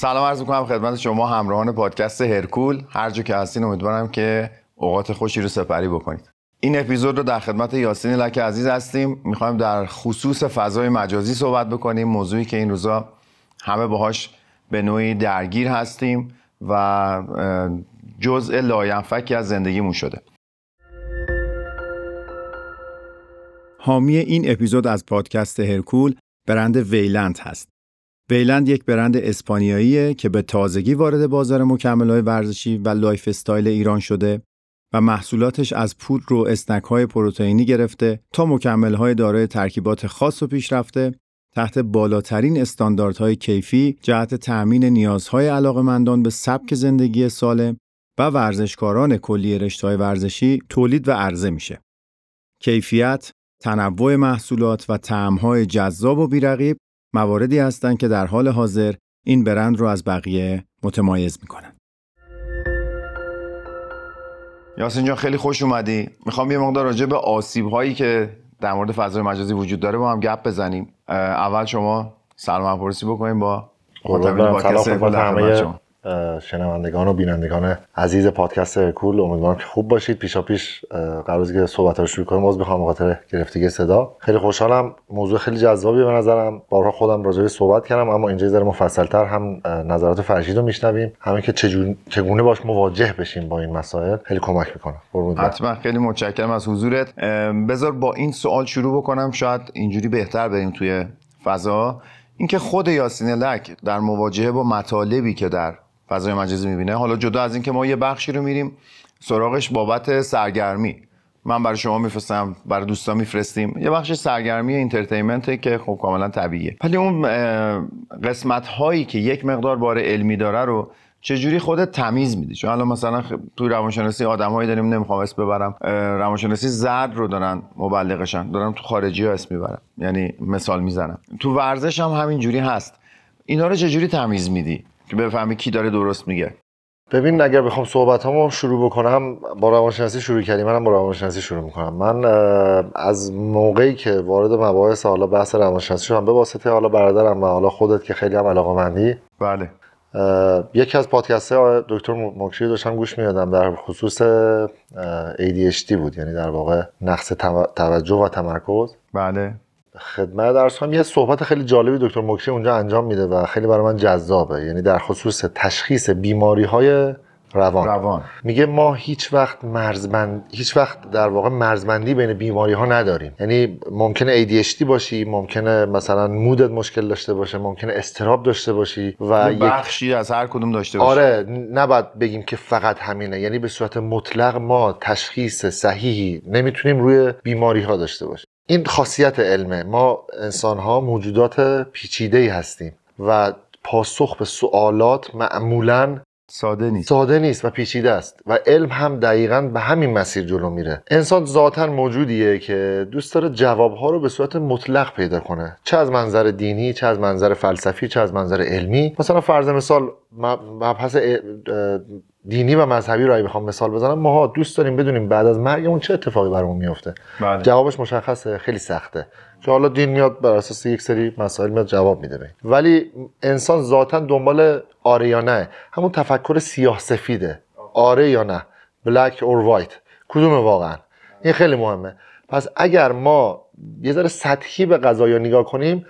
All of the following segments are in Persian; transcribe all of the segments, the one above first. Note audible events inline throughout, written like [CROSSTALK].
سلام عرض می‌کنم خدمت شما همراهان پادکست هرکول. هر جا که هستین امیدوارم که اوقات خوشی رو سپری بکنید. این اپیزود رو در خدمت یاسین لک عزیز هستیم. می‌خوایم در خصوص فضای مجازی صحبت بکنیم. موضوعی که این روزا همه باهاش به نوعی درگیر هستیم و جزء لاینفکی از زندگیمون شده. حامی این اپیزود از پادکست هرکول برند ویلند هست. ویلند یک برند اسپانیاییه که به تازگی وارد بازار مکمل‌های ورزشی و lifestyle ایران شده و محصولاتش از پودر و اسنک های پروتئینی گرفته تا مکمل‌های دارای ترکیبات خاص و پیشرفته تحت بالاترین استانداردهای کیفی جهت تأمین نیازهای علاقمندان به سبک زندگی سالم و ورزشکاران کلیه رشته‌های ورزشی تولید و عرضه میشه. کیفیت، تنوع محصولات و طعم‌های جذاب و بیرقیب مواردی هستند که در حال حاضر این برند رو از بقیه متمایز می‌کنن. یاسین جان خیلی خوش اومدی. می‌خوام یه مقدار راجع به آسیب هایی که در مورد فضای مجازی وجود داره با هم گپ بزنیم. اول شما سلام پرسی بکنیم با خدمت همه شنوندگان و بینندگان عزیز پادکست کول امیدوارم که خوب باشید. پیشا پیش قرار که صحبت رو شروع کنیم. باز بخوام خاطر گرفتگی صدا. خیلی خوشحالم. موضوع خیلی جذابی به نظرم. بارها خودم راجع صحبت کردم اما اینجا ذره مفصلتر هم نظرات فرشید رو میشنویم. همین که چگونه باش مواجه بشیم با این مسائل. خیلی کمک می‌کنه. حتما. خیلی متشکرم از حضورت. بذار با این سوال شروع بکنم. شاید اینجوری بهتر بریم توی فضا. اینکه خود یاسین لک در مواجهه با مطالبی که در فضای مجازی می‌بینه. حالا جدا از اینکه ما یه بخشی رو میریم سراغش بابت سرگرمی. من برای شما میفرستم برای دوستان میفرستیم. یه بخش سرگرمی اینترتینمنته که خب کاملا طبیعیه. ولی اون قسمت هایی که یک مقدار بار علمی داره رو چجوری خودت تمیز میدی؟ چون الان مثلا تو روانشناسی آدمایی داریم نمی‌خوام اسم ببرم. روانشناسی زرد رو دارن مبلغشن. دارن تو خارجی ها اسم می‌برن یعنی مثال می‌زنم. تو ورزش هم همین جوری هست. اینا رو چجوری تمیز میدی؟ که بفهمی کی داره درست میگه. ببین اگر بخوام صحبت هم شروع بکنم با روانشناسی شروع کردیم منم با روانشناسی شروع می‌کنم. من از موقعی که وارد مباحث حالا بحث روانشناسی شدم به واسطه حالا برادرم و حالا خودت که خیلی هم علاقه مندی بله. یکی از پادکست دکتر مکشی داشتم گوش میادم در خصوص ADHD بود یعنی در واقع نقص توجه و تمرکز. بله. خدمت درس کنم یه صحبت خیلی جالبی دکتر مکشی اونجا انجام میده و خیلی برای من جذابه. یعنی در خصوص تشخیص بیماری های روان. روان. میگه ما هیچ وقت مرزبند هیچ وقت در واقع مرزبندی بین بیماری ها نداریم. یعنی ممکنه ADHD باشی ممکنه مثلا مودت مشکل داشته باشه ممکنه استراب داشته باشی و یک بخشی از هر کدوم داشته باشی آره نباید بگیم که فقط همینه. یعنی به صورت مطلق ما تشخیص صحیحی نمی‌تونیم روی بیماری ها داشته باشیم این خاصیت علمه. ما انسان ها موجودات پیچیده ای هستیم و پاسخ به سوالات معمولا ساده نیست. ساده نیست و پیچیده است و علم هم دقیقا به همین مسیر جلو میره. انسان ذاتا موجودیه که دوست داره جوابها رو به صورت مطلق پیدا کنه. چه از منظر دینی چه از منظر فلسفی چه از منظر علمی. مثلا فرض مثال مبحث دینی و مذهبی رو بخوام مثال بزنم. ماها دوست داریم بدونیم بعد از مرگمون چه اتفاقی برامون میفته بله. جوابش مشخصه خیلی سخته. که حالا دین میاد بر اساس یک سری مسائل میاد جواب میده بین. ولی انسان ذاتا دنبال آره یا نه؟ همون تفکر سیاه سفیده. آره یا نه؟ بلک اور وایت کدوم واقعا؟ این خیلی مهمه. پس اگر ما یه ذره سطحی به قضايا نگاه کنیم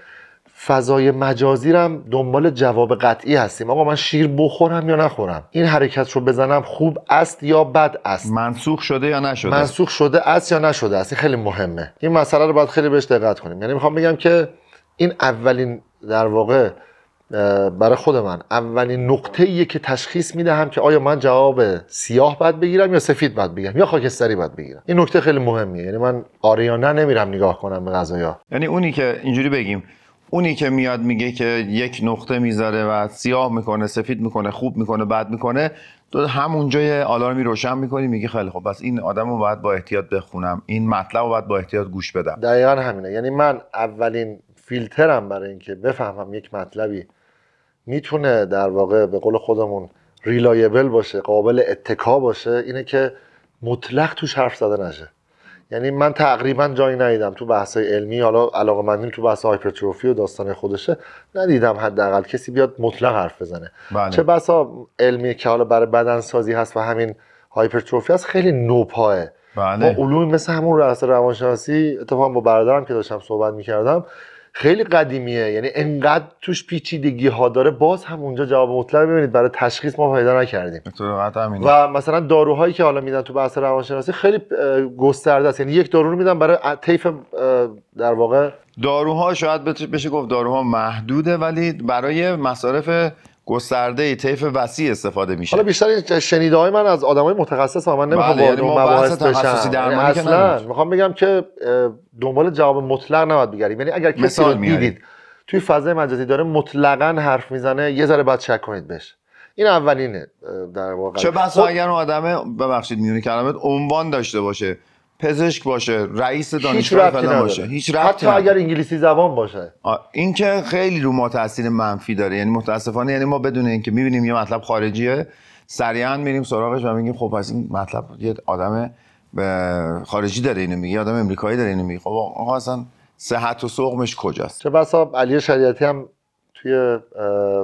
فضای مجازی هم دنبال جواب قطعی هستیم. آقا من شیر بخورم یا نخورم؟ این حرکت رو بزنم خوب است یا بد است؟ منسوخ شده یا نشده؟ منسوخ شده است یا نشده است؟ این خیلی مهمه. این مسئله رو باید خیلی بهش دقت کنیم. یعنی می‌خوام بگم که این اولین در واقع برای خود من اولین نقطه ایه که تشخیص می‌دهم که آیا من جواب سیاه باید بگیرم یا سفید باید بگیرم یا خاکستری باید بگیرم. این نکته خیلی مهمیه. یعنی من آره یا نه نمیرم نگاه کنم به غذایا یعنی اونی که اینجوری بگیم اونی که میاد میگه که یک نقطه می‌ذاره و سیاه می‌کنه سفید می‌کنه خوب می‌کنه بد می‌کنه تو همونجا یه آلارمی روشن می‌کنی میگه خیلی خب پس این آدم رو باید با احتیاط بخونم. این مطلب رو باید با احتیاط گوش بدم. دقیقا همینه. یعنی من اولین فیلترم برای اینکه بفهمم یک مطلبی می‌تونه در واقع به قول خودمون reliable باشه قابل اتکا باشه اینه که مطلق توش حرف زده نشه. یعنی من تقریبا جایی ندیدم تو بحث علمی حالا علاقه مندیم تو بحث hypertrophy و داستان خودشه ندیدم حداقل کسی بیاد مطلق حرف بزنه. بله. چه بسا علمی که حالا برای بدن سازی هست و همین هایپرتروفی هست خیلی نوپاه ما بله علوم مثل همون رأس روانشناسی اتفاقا با برادرم که داشتم صحبت می‌کردم خیلی قدیمیه. یعنی انقدر توش پیچیدگی ها داره. باز هم اونجا جواب مطلق ببینید. برای تشخیص ما پیدا نکردیم. و مثلا داروهایی که حالا میدن تو بحث روانشناسی خیلی گسترده است. یعنی یک دارو رو میدن برای طیف در واقع داروها شاید بشه گفت داروها محدوده ولی برای مصارف گسترده طیف وسیع استفاده میشه. حالا بیشتر شنیده های من از آدمای متخصص و من نمی‌خوام بله، یعنی مباحث تخصصی درمانی یعنی که اصلا. می‌خوام بگم که دنبال جواب مطلق نباید بگردیم. یعنی اگر کسی رو. دیدید توی فضای مجازی داره مطلقا حرف می‌زنه یه ذره باید شک کنید بهش. این اولینه در واقع. چه بسا خب، اگر اون آدمه ببخشید میونی کلمت عنوان داشته باشه. پزشک باشه رئیس دانشگاه فلان باشه. هیچ ربطی حتی نداره. اگر انگلیسی زبان باشه. این که خیلی رو ما تاثیر منفی داره. یعنی متاسفانه یعنی ما بدون اینکه می‌بینیم یه مطلب خارجیه سریعا میریم سراغش و میگیم خب پس این مطلب یه آدم خارجی داره اینو میگه آدم امریکایی داره اینو میگه. خب آقا اصلا صحت و سقمش کجاست؟ چه بسا علی شریعتی هم توی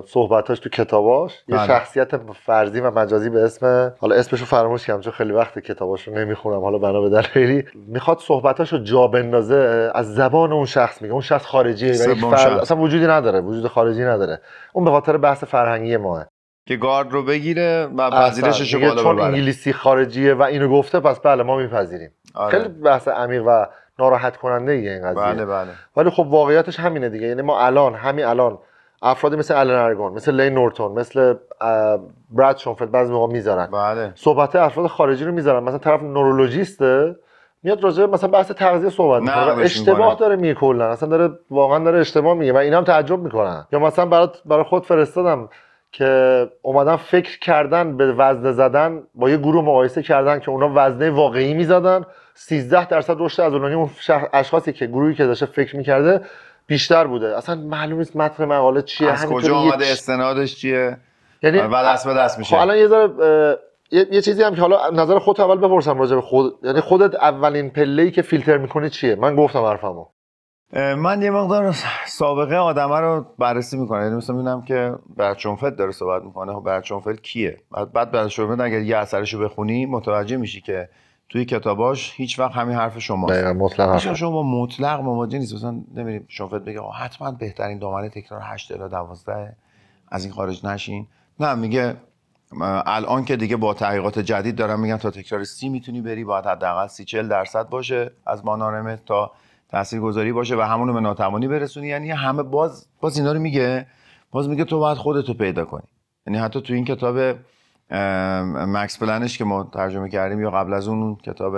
صحبتاش تو کتاباش یه بله. شخصیت فرضی و مجازی به اسم حالا اسمشو فراموش کردم چون خیلی وقت کتاباشو نمی‌خونم حالا بنا به دلایلی می‌خواد صحبتاشو جا بندازه از زبان اون شخص میگه اون شخص خارجیه فرد شخص. اصلا وجودی نداره وجود خارجی نداره اون به خاطر بحث فرهنگی ماه که گارد رو بگیره و پذیرشش رو بالا چون انگلیسی خارجیه و اینو گفته پس بله ما میپذیریم آره. خیلی بحث عمیق و ناراحت کننده ایه این قضیه بله بله ولی خب واقعیتش همینه دیگه یعنی ما الان همین الان افرادی مثل الن ارگون مثل لین نورتون مثل براد شونفلد بعضی موقع می‌ذارن. بله. صحبت افراد خارجی رو می‌ذارن. مثلا طرف نورولوژیسته میاد راجع مثلا بحث تغذیه صحبت می‌کنه اشتباه. داره میگه کلا. اصلا داره واقعا داره اشتباه میگه و اینا هم تعجب می‌کنن. یا مثلا برات برای خود فرستادم که اومدن فکر کردن به وزنه زدن با یه گروه مقایسه کردن که اونا وزنه واقعی می‌زدن. 13 درصد رشد عضلانی اون شخص اشخاصی که گروهی که داشته فکر می‌کرده بیشتر بوده. اصلا معلوم نیست متن مقاله چیه. از کجا آمده چ- استنادش چیه؟ یعنی و دست به دست خب میشه الان یه ذره یه, یه چیزی هم که حالا نظر خودت اول بپرسم راجع به خود یعنی خودت اولین پله که فیلتر می‌کنی چیه؟ من گفتم حرفمو. من یه مقدار سابقه آدمه رو بررسی می‌کنم. یعنی مثلا می‌بینم که برچونفلد داره صحبت می‌کنه. خب برچونفلد کیه؟ بعد بعد برچونفلد اگر یه اثرشو بخونی متوجه میشی که توی کتاباش هیچ وقت همین حرف دقیقا مطلق شما مطلق مواجه نیست مثلا نمیریم شونفلد بگه حتما بهترین دامنه تکرار 8 الی 12 از این خارج نشین. نه میگه الان که دیگه با تحقیقات جدید دارم میگن تا تکرار سی می‌تونی بری باید حداقل سی 40 درصد باشه از مانارمه تا تاثیرگذاری باشه و همونو به ناتوانی برسونی. یعنی همه باز باز اینا رو میگه. باز میگه تو باید خودتو پیدا کنی. یعنی حتی تو این کتاب مکس پلنش که ما ترجمه کردیم یا قبل از اون کتاب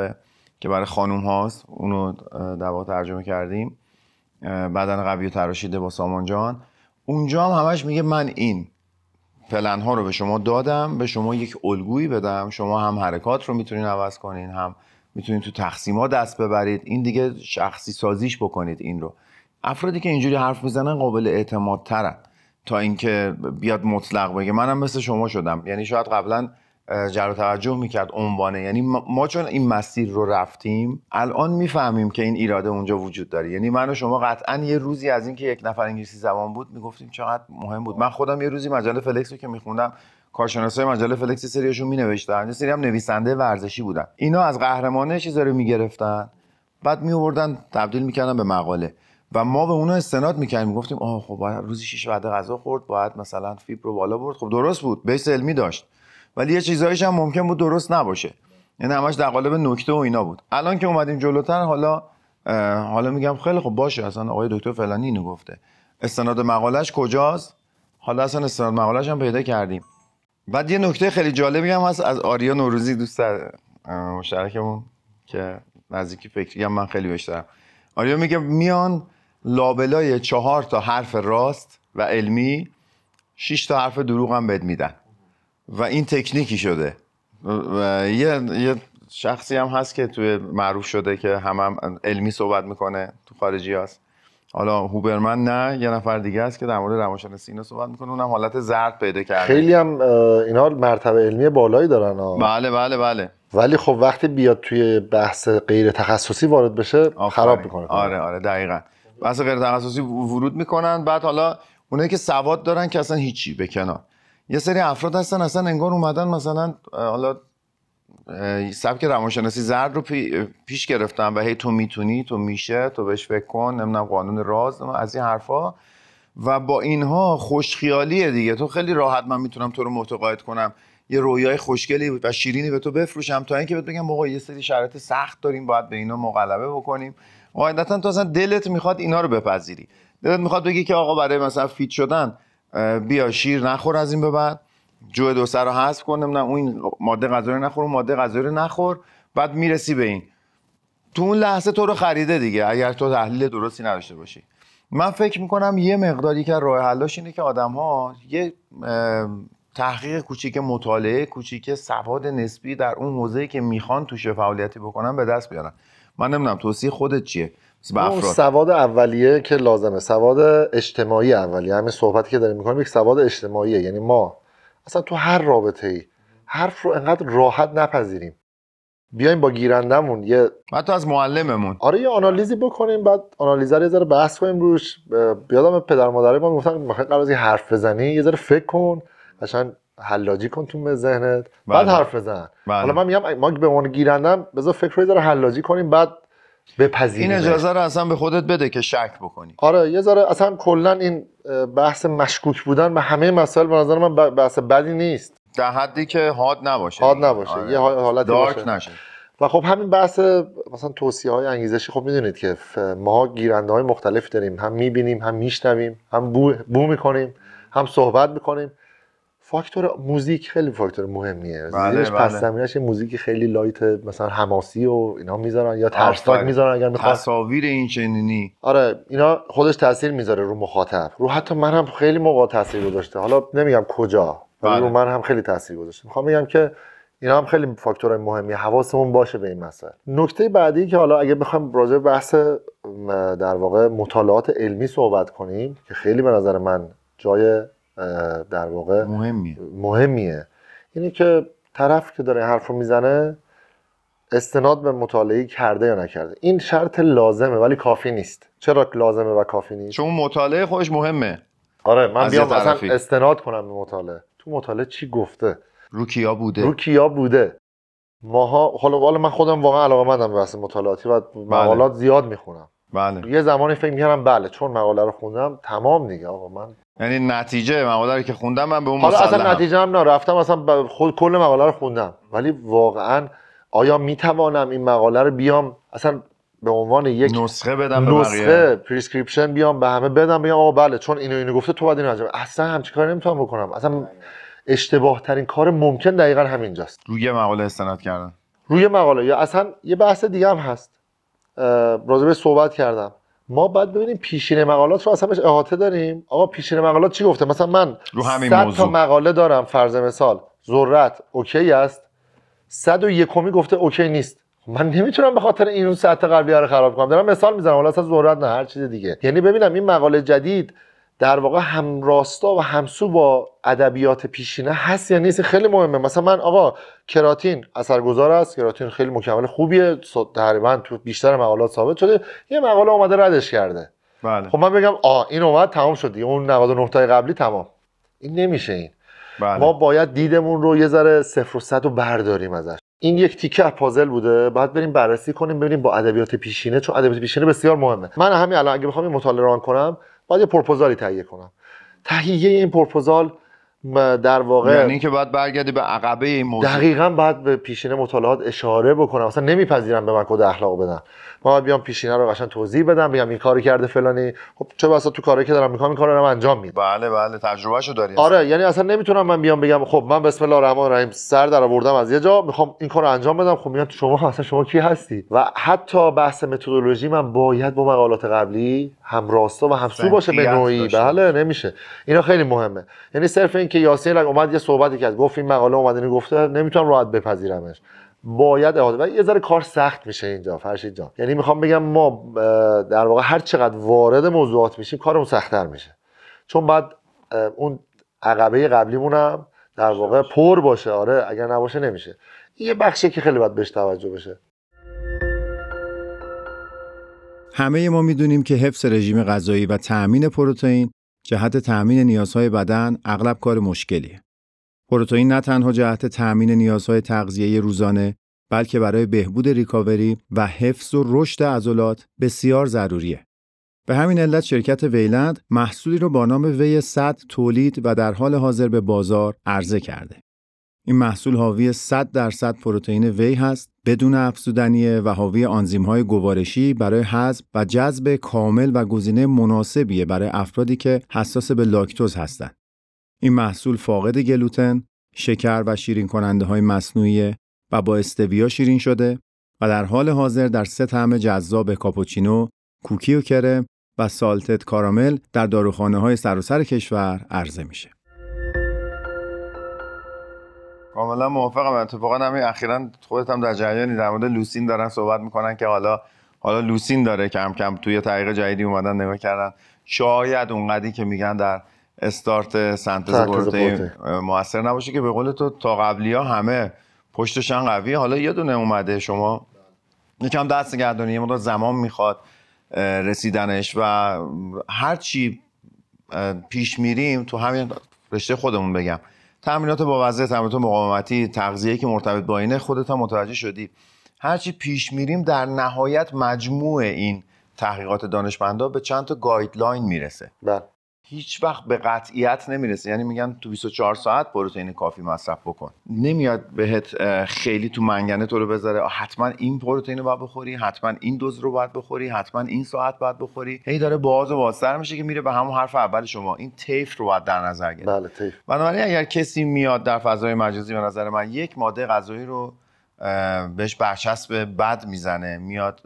که برای خانوم هاست اونو در واقع ترجمه کردیم. بدن قوی و تراشیده با سامان جان. اونجا هم همش میگه من این پلن ها رو به شما دادم به شما یک الگویی بدم. شما هم حرکات رو می‌تونین عوض کنین هم می‌تونین تو تقسیما دست ببرید. این دیگه شخصی سازیش بکنید این رو. افرادی که اینجوری حرف می‌زنن قابل اعتماد ترن تا اینکه بیاد مطلق بگه. منم مثل شما شدم. یعنی شاید قبلا جلب توجه می‌کرد عنوانه. یعنی ما چون این مسیر رو رفتیم الان می‌فهمیم که این ایراده اونجا وجود داره. یعنی من و شما قطعا یه روزی از اینکه یک نفر انگلیسی زبان بود می‌گفتیم چقدر مهم بود. من خودم یه روزی مجله فلکس رو که میخوندم کارشناسای مجله فلکس سریاشون مینوشتن. یه سری هم نویسنده ورزشی بودن. اینا از قهرمانه چیزا رو می‌گرفتن. بعد میوردن تبدیل می‌کردن به مقاله. و ما به اونا استناد می‌کردیم. می‌گفتیم آه خب باید روزی شش وعده غذا خورد باید مثلا فیبر رو بالا برد. خب درست بود. بیس علمی داشت. ولی یه چیزایش هم ممکن بود درست نباشه. یعنی همش در قالب نکته و اینا بود. الان که اومدیم جلوتر حالا حالا میگم خیلی خب باشه. اصلا آقای دکتر فلانی اینو گفته. استناد مقالش کجاست؟ حالا اصلا استناد مقالش هم پیدا کردیم. بعد یه نکته خیلی جالبی هم هست از آریا نوروزی دوست مشترکمون که نزدیکی فکری هم من خیلی دارم آریا میگه میان لابلای چهار تا حرف راست و علمی شش تا حرف دروغ هم بد میدن. و این تکنیکی شده. و یه, یه شخصی هم هست که توی معروف شده که هم, هم علمی صحبت می‌کنه تو خارجی هست. حالا هوبرمن نه یه نفر دیگه است که در مورد روانشناسی اینا صحبت می‌کنه. اونم حالت زرد پیدا کرده. خیلی هم اینا مرتبه علمی بالایی دارن ها. بله بله بله. ولی خب وقتی بیاد توی بحث غیر تخصصی وارد بشه خراب. می‌کنه. آره آره دقیقا. بحث غیر تخصصی ورود می‌کنن. بعد حالا اونایی که سواد دارن که اصلا هیچی به کنار. یه سری افراد هستن اصلا انگار اومدن مثلا حالا سبک روانشناسی زرد رو پی- پیش گرفتن و هی تو می‌تونی تو میشه تو بهش فکر کن نمی‌دونم قانون راز از این حرفا. و با اینها خوشخیالیه دیگه. تو خیلی راحت من می‌تونم تو رو متقاعد کنم. یه رویای خوشگلی و شیرینی به تو بفروشم تا اینکه بهت بگم آقا یه سری شرایط سخت داریم باید به اینا مغلبه بکنیم. قاعدتا تو اصلا دلت می‌خواد اینا رو بپذیری. دلت می‌خواد بگی که آقا برای مثلا فیت شدن بیا شیر نخور از این به بعد. جو دو سر رو حذف کن نمی‌دونم اون ماده غذایی رو نخور اون ماده غذایی رو نخور بعد می‌رسی به این. تو اون لحظه تو رو خریده دیگه اگر تو تحلیل درستی نداشته باشی. من فکر می‌کنم یه مقداری که راه حلاش اینه که آدم ها یه تحقیق کوچیک مطالعه کوچیک سواد نسبی در اون حوزه‌ای که می‌خوان توش فعالیتی بکنن به دست بیارن. من نمی‌دونم توصیه خودت چیه؟ به اون افراد. سواد اولیه که لازمه سواد اجتماعی اولیه. همین صحبتی که داریم می‌کنیم یک سواد اجتماعیه. یعنی ما اصلا تو هر رابطه ای حرف رو انقدر راحت نپذیریم. بیایم با گیرندمون یه حتی از معلممون. آره یه آنالیزی بکنیم بعد آنالیزر یه ذره بحث کنیم روش. بیادم پدر مادره ما می‌گفتن می‌خوای قرار از این حرف بزنی؟ یه ذره فکر کن. قشنگ حلاجی کن تو ذهنت بعد بله. حرف بزن بله. حالا من میگم ما به عنوان گیرندم بذار فکر رو حلاجی کنیم بعد بپذیریم این اجازه رو اصلا به خودت بده که شک بکنی آره یه ذره اصلا کلا این بحث مشکوک بودن به همه مسائل به نظر من بحث بدی نیست در حدی که حاد نباشه حاد. نباشه. آره. یه حال- حالتی دارک باشه. نشه و خب همین بحث مثلا توصیه های انگیزشی خب می‌دونید که ما گیرنده های مختلفی داریم هم می‌بینیم هم میشنویم هم بو, بو می‌کنیم هم صحبت می‌کنیم فاکتور موزیک خیلی فاکتور مهمیه. بله، زیرش بله. پس زمینش یه موزیک خیلی light مثلا حماسی و اینا می‌ذارن یا ترسناک. می‌ذارن اگر می‌خوان. تصاویر این چنینی. آره اینا خودش تاثیر می‌ذاره رو مخاطب. رو حتی من هم خیلی موقع تاثیر گذاشته. حالا نمیگم کجا بله. رو من هم خیلی تاثیر گذاشته. می‌خوام بگم که اینا هم خیلی فاکتورهای مهمی حواسمون باشه به این مسائل نکته بعدی که حالا اگه بخوام راجع بحث در واقع مطالعات علمی صحبت کنیم که خیلی به نظر من جای در واقع مهمیه. مهمیه. اینه که طرف که داره حرف رو می‌زنه استناد به مطالعه کرده یا نکرده. این شرط لازمه ولی کافی نیست. چرا لازمه و کافی نیست؟ چون مطالعه خودش مهمه. آره من بیام مثلا. استناد کنم به مطالعه. تو مطالعه چی گفته؟ رو کیا بوده. رو کیا بوده. ماها حالا حالا من خودم واقعا علاقه مندم به بحث مطالعاتی و مقالات زیاد می‌خونم. بله. یه زمانی فکر می‌کردم بله چون مقاله رو خوندم تمام دیگه. آقا من یعنی نتیجه مقاله رو که خوندم من به اون حالا اصلا. نتیجه هم نه رفتم اصلا خود کل مقاله رو خوندم. ولی واقعا آیا می‌توانم این مقاله رو بیام؟ اصلا به عنوان یک نسخه بدم نسخه prescription بیام به همه بدم بگم آقا بله چون اینو اینو گفته تو باید اینو انجام. اصلا همچین کاری نمی‌تونم بکنم. اصلا اشتباه ترین کار ممکن دقیقا همینجاست. روی مقاله استناد کردن. روی مقاله. یا اصلا یه بحث دیگه هم هست. اه، راجع به صحبت کردم. ما باید ببینیم پیشین مقالات رو اصلا بهش احاطه داریم. آقا پیشین مقالات چی گفته؟ مثلا من رو همین 100 تا. مقاله دارم فرض مثال. ذرت اوکی است. 101 گفته اوکی نیست. من نمی‌تونم به خاطر این اون سطح قبلی رو خراب کنم. دارم مثال می‌زنم. حالا اصلا ذرت نه هر چیز دیگه. یعنی ببینم این مقاله جدید در واقع همراستا و همسو با ادبیات پیشینه هست یا نیست؟ خیلی مهمه. مثلا من آقا کراتین اثرگذار است. کراتین خیلی مکمل خوبیه. تقریبا تو بیشتر مقالات ثابت شده. یه مقاله اومده ردش کرده. بله. خب من بگم آ این اومد تمام شد دیگه. اون 99 تای قبلی تمام. این نمیشه این. بله. ما باید دیدمون رو یه ذره صفر و صد رو برداریم ازش. این یک تیکه از پازل بوده. باید بریم بررسی کنیم ببینیم با ادبیات پیشینه چون ادبیات پیشینه بسیار مهمه. من همین الان اگه بخوام مطالعه ران کنم باید یه پروپوزالی تهیه کنم. تهیه این پروپوزال م- در واقع یعنی اینکه باید برگردی به عقبه این موضوع. دقیقا باید به پیشینه مطالعات اشاره بکنم. اصلا نمیپذیرم به من کد اخلاق بدن. باید بیام پیشینه رو قشنگ توضیح بدم بگم این کاری کرده فلانی. خب چه بسا تو کاری که دارم می‌کنم این کار رو انجام میدم. بله بله تجربهشو داری آره یعنی اصلا نمی‌تونم من بیام بگم خب من بسم الله الرحمن الرحیم سر در آوردم از یه جا می‌خوام این کار رو انجام بدم. خب میاد شما اصلا شما کی هستی؟ و حتی بحث متدولوژی من باید با مقالات قبلی هم راستا و همسو باشه به نوعی. بله نمیشه. اینا خیلی مهمه. یعنی صرف این که یاسین اومد یه صحبتی کرد گفت این مقاله اومد اینو گفته نمی‌تونم راحت بپذیرمش. باید احاطه و یه ذره کار سخت میشه اینجا فرشید جان. یعنی می‌خوام بگم ما در واقع هر چقدر وارد موضوعات میشیم کارمون سختتر میشه. چون بعد اون عقبه قبلیمون هم در واقع پر باشه. آره اگر نباشه نمیشه. یه بخشی که خیلی باید بهش توجه بشه. همه ما می‌دونیم که حفظ رژیم غذایی و تأمین پروتئین جهت تأمین نیازهای بدن اغلب کار مشکلیه. پروتئین نه تنها جهت تأمین نیازهای تغذیه روزانه بلکه برای بهبود ریکاوری و حفظ و رشد عضلات بسیار ضروریه. به همین علت شرکت ویلند محصولی رو با نام وی 100 تولید و در حال حاضر به بازار عرضه کرده. این محصول حاوی 100 درصد پروتئین وی هست بدون افزودنیه و حاوی آنزیم‌های گوارشی برای هضم و جذب کامل و گزینه مناسبیه برای افرادی که حساس به لاکتوز هستند. این محصول فاقد گلوتن، شکر و شیرین کننده های مصنوعی و با استویا شیرین شده و در حال حاضر در سه طعم جذاب کاپوچینو، کوکی و کرم و سالتت کارامل در داروخانه های سراسر کشور عرضه میشه. کاملا موافقم اتفاقا همین اخیرا خودت هم در جریانی در مورد لوسین دارن صحبت می‌کنن که حالا حالا لوسین داره کم کم توی طریق جدیدی اومدن نگاه کردن شاید اونقدی که میگن در استارت سنتز پروتئین موثر نباشه که به قول تو تا قبلی ها همه پشتشان قوی. حالا یه دونه اومده شما. یکم دست گردونی یه مدت زمان می‌خواد رسیدنش و هر چی پیش میریم تو همین رشته خودمون بگم. تمرینات با وضعیت تمرینات مقاومتی تغذیه که مرتبط با اینه خودت هم متوجه شدی. هرچی پیش میریم در نهایت مجموع این تحقیقات دانشمندا به چند تا guideline می‌رسه. بله. هیچ وقت به قطعیت نمی‌رسه یعنی میگن تو 24 ساعت پروتئین کافی مصرف بکن. نمیاد بهت خیلی تو منگنه تو رو بذاره. حتما این پروتئین رو باید بخوری. حتما این دوز رو باید بخوری. حتما این ساعت باید بخوری. هی داره باز و بازتر میشه که میره به همون حرف اول شما. این طیف رو باید در نظر گرفت. بله طیف بنابراین اگر کسی میاد در فضای مجازی به نظر من یک ماده غذایی رو بهش برچسب بد می‌زنه. میاد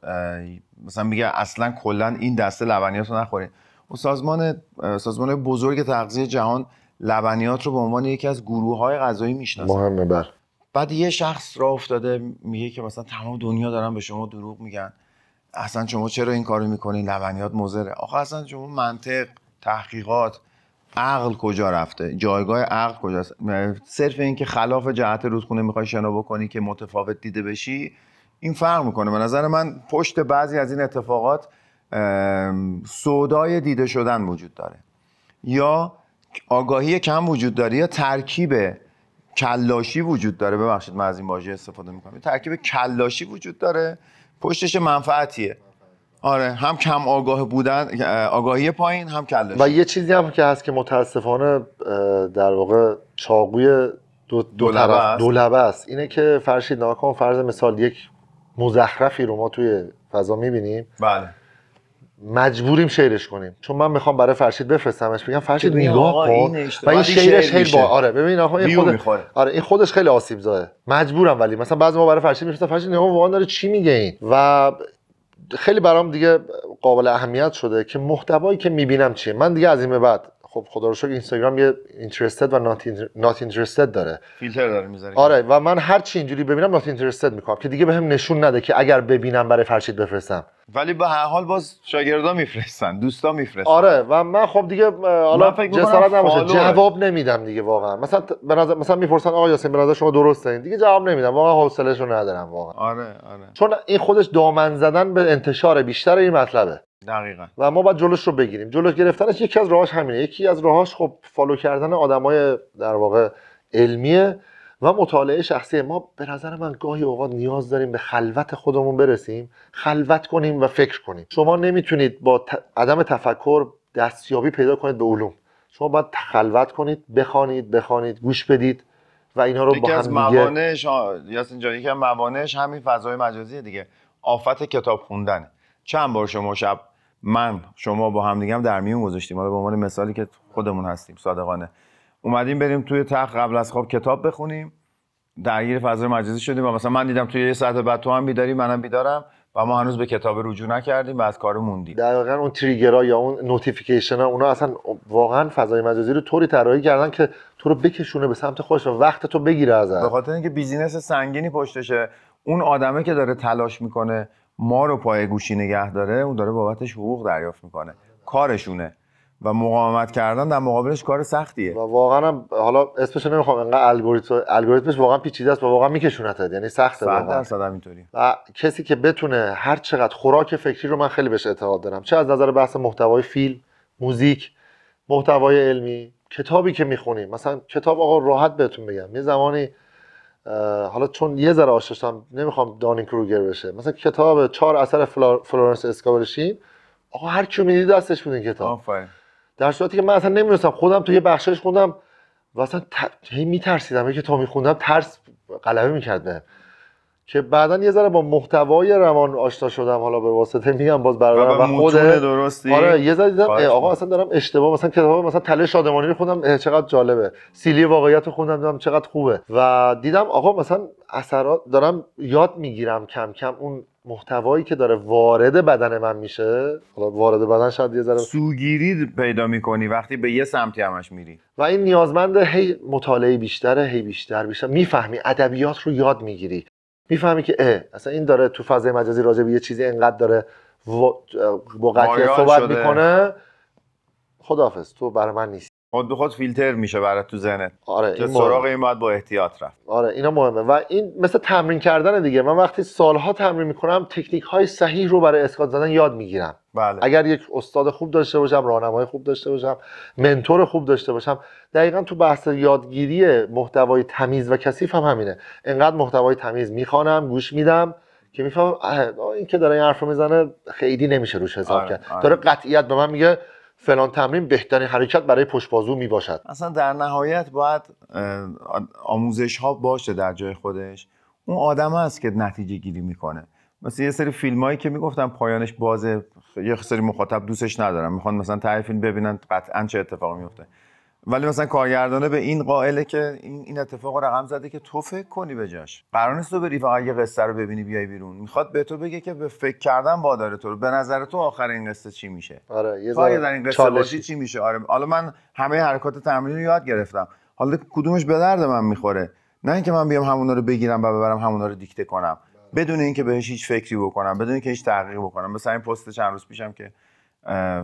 مثلا میگه اصلا کلا این دسته لبنیات رو نخورید سازمان سازمان بزرگ تغذیه جهان لبنیات رو به عنوان یکی از گروه های غذایی می‌شناسه مهمه بر بعد یه شخص را افتاده میگه که مثلا تمام دنیا دارن به شما دروغ میگن. اصلا شما چرا این کارو می‌کنین؟ لبنیات مضره. آخه اصلا شما منطق تحقیقات عقل کجا رفته؟ جایگاه عقل کجاست؟ صرف اینکه خلاف جهت رودخونه می‌خوای شنا بکنی که متفاوت دیده بشی این فرق می‌کنه. به نظر من پشت بعضی از این اتفاقات سودای دیده شدن وجود داره. یا آگاهی کم وجود داره یا ترکیب کلاشی وجود داره. ببخشید من از این واژه استفاده می‌کنم. ترکیب کلاشی وجود داره پشتش منفعتیه. آره هم کم آگاه بودن آگاهی پایین هم کلاشی. و یه چیزی هم که هست که متاسفانه در واقع چاقوی دو, دو, دولبه است. اینه که فرشید ناکن فرض مثال یک مزخرفی رو ما توی فضا می‌بینیم. بله. مجبوریم شیرش کنیم. چون من می‌خوام برای فرشید بفرستمش. میگم فرشید نگاه کن. و این شیرش خیلی با آره ببین آقا این خود آره این خودش خیلی آسیب زاده مجبورم ولی مثلا بعضی ما برای فرشید میفرستم. فرشید نگاه واقعا داره چی میگه این؟ و خیلی برام دیگه قابل اهمیت شده که محتوایی که می‌بینم چیه. من دیگه از این به بعد خب خدا رو شکر اینستاگرام یه اینترستد و نات اینترستد داره. فیلتر داره می‌ذاره. آره و من هر چی اینجوری ببینم نات اینترستد می‌کنم که دیگه بهم به نشون نده که اگر ببینم برای فرشید بفرستم. ولی به هر حال باز شاگردا میفرستن دوستا میفرستن. آره و من خب دیگه حالا جسارت نباشه جواب نمیدم دیگه واقعا. مثلا به نظر مثلا می‌پرسن آقا یاسین به نظر شما درسته؟ این دیگه جواب نمیدم واقعا حوصله‌شو ندارم واقعا. آره آره. چون این خودش دامن زدن به انتشار بیشتر این مطلبه. دقیقا. و ما باید جلوش رو بگیریم. جلوش گرفتنش یکی از راهاش همینه. یکی از راهاش خب فالو کردن آدمای در واقع علمیه و مطالعه شخصی. ما به نظر من گاهی اوقات نیاز داریم به خلوت خودمون برسیم خلوت کنیم و فکر کنیم. شما نمی‌تونید با عدم تفکر دستیابی پیدا کنید به علوم. شما باید خلوت کنید بخوانید بخوانید گوش بدید و اینا رو با هم از موانعش یاسین جان یکی از موانعش همین فضای مجازی دیگه. آفت کتاب خوندن چند بار شما شب من شما با هم دیگه هم در میون گذاشتیم. حالا به عنوان مثالی که خودمون هستیم صادقانه. اومدیم بریم توی تخت قبل از خواب کتاب بخونیم. درگیر فضای مجازی شدیم و مثلا من دیدم توی یه ساعت بعد تو هم بیداری منم بیدارم و ما هنوز به کتاب رجوع نکردیم و از کار موندیم. دقیقا اون trigger ها یا اون notification ها اونا اصلا واقعا فضای مجازی رو طوری طراحی کردن که تو رو بکشونه به سمت خودش و وقت تو بگیره ازت به خاطر اینکه بیزینس سنگینی پشتشه. اون آدمه که داره تلاش می‌کنه ما رو پای گوشی نگه داره اون داره بابتش حقوق دریافت می‌کنه. کارشونه. و مقاومت کردن در مقابلش کار سختیه. و واقعا هم حالا اسمش نمی‌خوام انقدر الگوریتم الگوریتمش واقعا پیچیده است و واقعا میکشونتت یعنی سخته واقعا. درصد همینطوری. و کسی که بتونه هر چقدر خوراک فکری رو من خیلی بهش اعتقاد دارم چه از نظر بحث محتوای فیلم موزیک محتوای علمی کتابی که می‌خونیم مثلا کتاب آقا راحت بهتون بگم. یه زمانی حالا چون یه ذره آشناشم نمی‌خوام Dunning Kruger بشه. مثلا کتاب چهار اثر فلورنس اسکاول شین آقا هر کیو می‌دید دستش بود این کتاب. آفرین. در صورتی که من اصلا نمی‌دونستم خودم توی بخشش خوندم و اصلا ت... هی میترسیدم. یه کتاب میخوندم ترس غلبه می‌کرد بهم. که بعدا یه ذره با محتوای روان آشنا شدم حالا به واسطه میگم باز برادرم و خود درستی؟ آره یه ذره دیدم آقا. اصلا دارم اشتباه مثلا کتاب مثلا تله شادمانی رو خوندم چقدر جالبه. سیلی واقعیت رو خوندم دیدم چقدر خوبه. و دیدم آقا مثلا اثرات دارم یاد می‌گیرم کم کم اون محتوایی که داره وارد بدن من میشه. حالا وارد بدن شاید یه ذره سوگیری پیدا می‌کنی وقتی به یه سمتی همش میری. و این نیازمند هی مطالعه بیشتره هی بیشتر بیشتر می‌فهمی ادبیات رو یاد می‌گیری. می‌فهمی که اه اصلا این داره تو فضای مجازی راجع به یه چیزی انقدر داره با قطعیت صحبت. می‌کنه خداحافظ تو برای من نیست خود به خود فیلتر میشه برات تو ذهنت. آره این سراغ. این باید با احتیاط رفت. آره اینا مهمه. و این مثل تمرین کردن دیگه. من وقتی سالها تمرین می‌کنم تکنیک های صحیح رو برای اسکات زدن یاد می‌گیرم. بله. اگر یک استاد خوب داشته باشم راهنمای خوب داشته باشم منتور خوب داشته باشم دقیقا تو بحث یادگیری محتوای تمیز و کثیف هم همینه. انقدر محتوای تمیز می‌خوانم گوش میدم که می‌فهمم این که داره این حرف می‌زنه خیلی نمیشه روش حساب آره، کرد. آره. داره قطعیت به من میگه فلان تمرین بهترین حرکت برای پشت بازو می‌باشد. اصلا در نهایت باید آموزش ها باشه در جای خودش. اون آدم است که نتیجه گیری می‌کنه. مثل یه سری فیلم هایی که می‌گفتن پایانش بازه یه سری مخاطب دوستش ندارن می‌خوان مثلا ته فیلم ببینن قطعا چه اتفاقی میفته ولی مثلا کارگردانه به این قائله که این این اتفاق رقم زده که تو فکر کنی به جاش. قرار نیست تو بری فقط یه قصه رو ببینی بیای بیرون. می‌خواد به تو بگه که به فکر کردن واداره تو رو. به نظر تو آخر این قصه چی میشه؟ آره یه در این قصه. باشی چی میشه؟ آره حالا من همه حرکات تمرین رو یاد گرفتم. حالا کدومش به درد من می‌خوره؟ نه اینکه من بیام همونا رو بگیرم و ببرم همونا رو دیکته کنم. بدون اینکه بهش هیچ فکری بکنم بدون اینکه هیچ تحقیقی بکنم. مثلا این پست چند روز پیشم که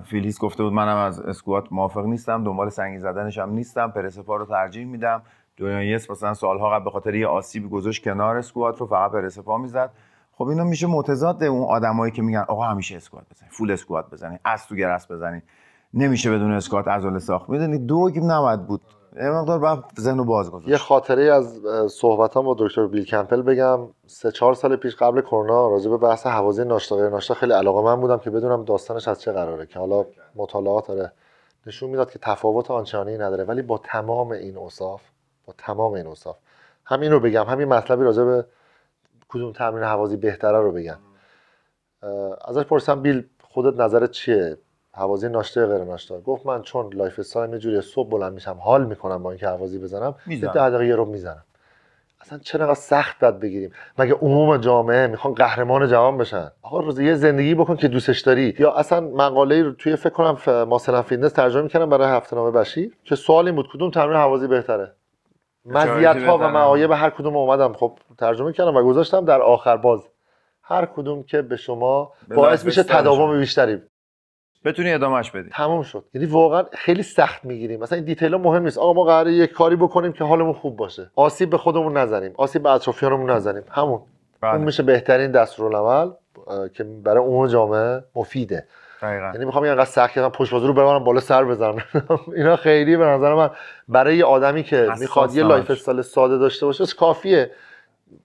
فیلیس گفته بود منم از اسکوات موافق نیستم دنبال سنگین زدنش هم نیستم پرسپا رو ترجیح میدم. دونایس مثلا سالها قبل به خاطر یه آسیبی گذاشت کنار اسکوات رو فقط پرسپا می‌زد. خب اینا میشه متضاد اون آدمایی که میگن آقا همیشه اسکوات بزنید فول اسکوات بزنید از تو گرس بزنید. نمیشه بدون اسکوات عضله ساخت. می‌دونید دوگ نباید بود یه مقدار باید ذهن باز گذاشت. یه خاطره از صحبتام با دکتر بیل کمپل بگم. سه چهار سال پیش قبل کرونا راجع به بحث حوازی ناشتا غیر ناشتا خیلی علاقه من بودم که بدونم داستانش از چه قراره که حالا مطالعات داره نشون می‌داد که تفاوت آنچنانی نداره. ولی با تمام این اوصاف با تمام این اوصاف همین رو بگم همین مطلبی راجع به کدوم تمرین حوازی بهتره رو بگم. ازش پرسیدم بیل خودت نظرت چیه؟ هوازی ناشتا یا غیر ناشتا گفت من چون lifestyle م یه جوری صبح بلند میشم حال می‌کنم با اینکه هوازی بزنم یه دقیقه رو می‌زنم. اصلا چرا انقدر سخت باید بگیریم؟ مگه عموم جامعه می‌خوان قهرمان جهان بشن؟ آقا روز یه زندگی بکن که دوستش داری. یا اصلا مقاله رو توی فکر کنم Muscle and Fitness ترجمه می‌کنم برای هفته نامه بشیر که سوال این بود کدوم تمرین هوازی بهتره؟ مزیت ها و. معایب هر کدوم اومدم خب ترجمه کردم و گذاشتم در آخر باز. هر کدوم که به شما باعث میشه. تداوم بیشتری بتونی ادامهش بدی. تمام شد. یعنی واقعا خیلی سخت می‌گیریم. مثلا این detail ها مهم نیست. آقا ما قراره یک کاری بکنیم که حالمون خوب باشه. آسیب به خودمون نزنیم. آسیب به اطرافیانمون نزنیم. همون. بله. اون میشه بهترین دستورالعمل که برای اون جامعه مفیده. دقیقاً. یعنی می‌خوام اینقدر سخت کردم پشت بازو رو ببرم بالا سر بزنم. [LAUGHS] اینا خیلی به نظر من برای یه آدمی که می‌خواد یه. lifestyle ساده داشته باشه کافیه.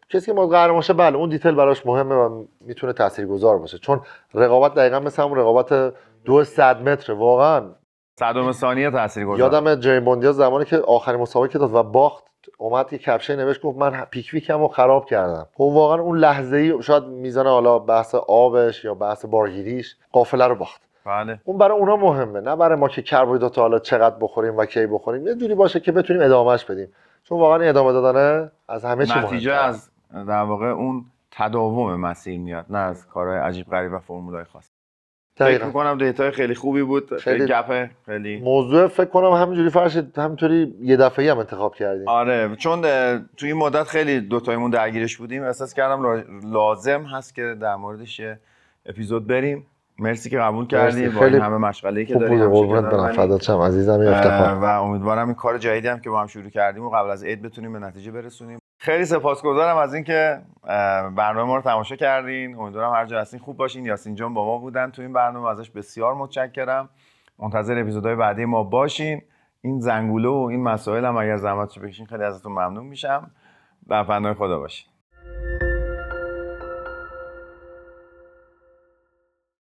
کسی که ما قهرمان شه بله اون دیتیل براش مهمه و می‌تونه تاثیرگذار باشه. چون رقابت دقیقا مثل همون رقابت دو صد متره واقعا. صدم ثانیه تاثیر گذار. یادم جیم بوندیا زمانی که آخرین مسابقه که داد و باخت اومد یه کپشه نوشت گفت من پیک ویکم رو خراب کردم. خب واقعا اون لحظه ای شاید می‌زنه حالا بحث آبش یا بحث بارگیریش قافله رو باخت. بله. اون برای اونا مهمه نه برای ما که کربوهیدرات حالا چقدر بخوریم و کی بخوریم. یه جوری باشه که بتونیم ادامهش بدیم. چون واقعا ادامه دادنه از همه چی نتیجه از در واقع اون تداوم مسیر میاد نه از کارهای عجیب غریب و فرمولای خاص. فکر. می‌کنم دیتای خیلی خوبی بود خیلی- گپه خیلی. موضوع فکر کنم همینجوری فرشید همینطوری یه دفعه هم انتخاب کردیم. آره چون توی این مدت خیلی دوتایمون درگیرش بودیم. احساس کردم لا- لازم هست که در موردش یه اپیزود بریم. مرسی که قبول کردی. با این همه مشغله که داری قربونت برم. فدات شم عزیزم افتخار. و امیدوارم این کار جدیدی هم که با هم شروع کردیم و قبل از عید بتونیم به نتیجه برسونیم. خیلی سپاسگزارم از اینکه برنامه ما رو تماشا کردین. امیدوارم هر جا هستین خوب باشین. یاسین جان با ما بودن تو این برنامه. ازش بسیار متشکرم. منتظر اپیزودهای بعدی ما باشین. این زنگوله و این مسائل هم اگر زحمتش بکشین خیلی ازتون ممنون میشم. در پناه خدا باشین.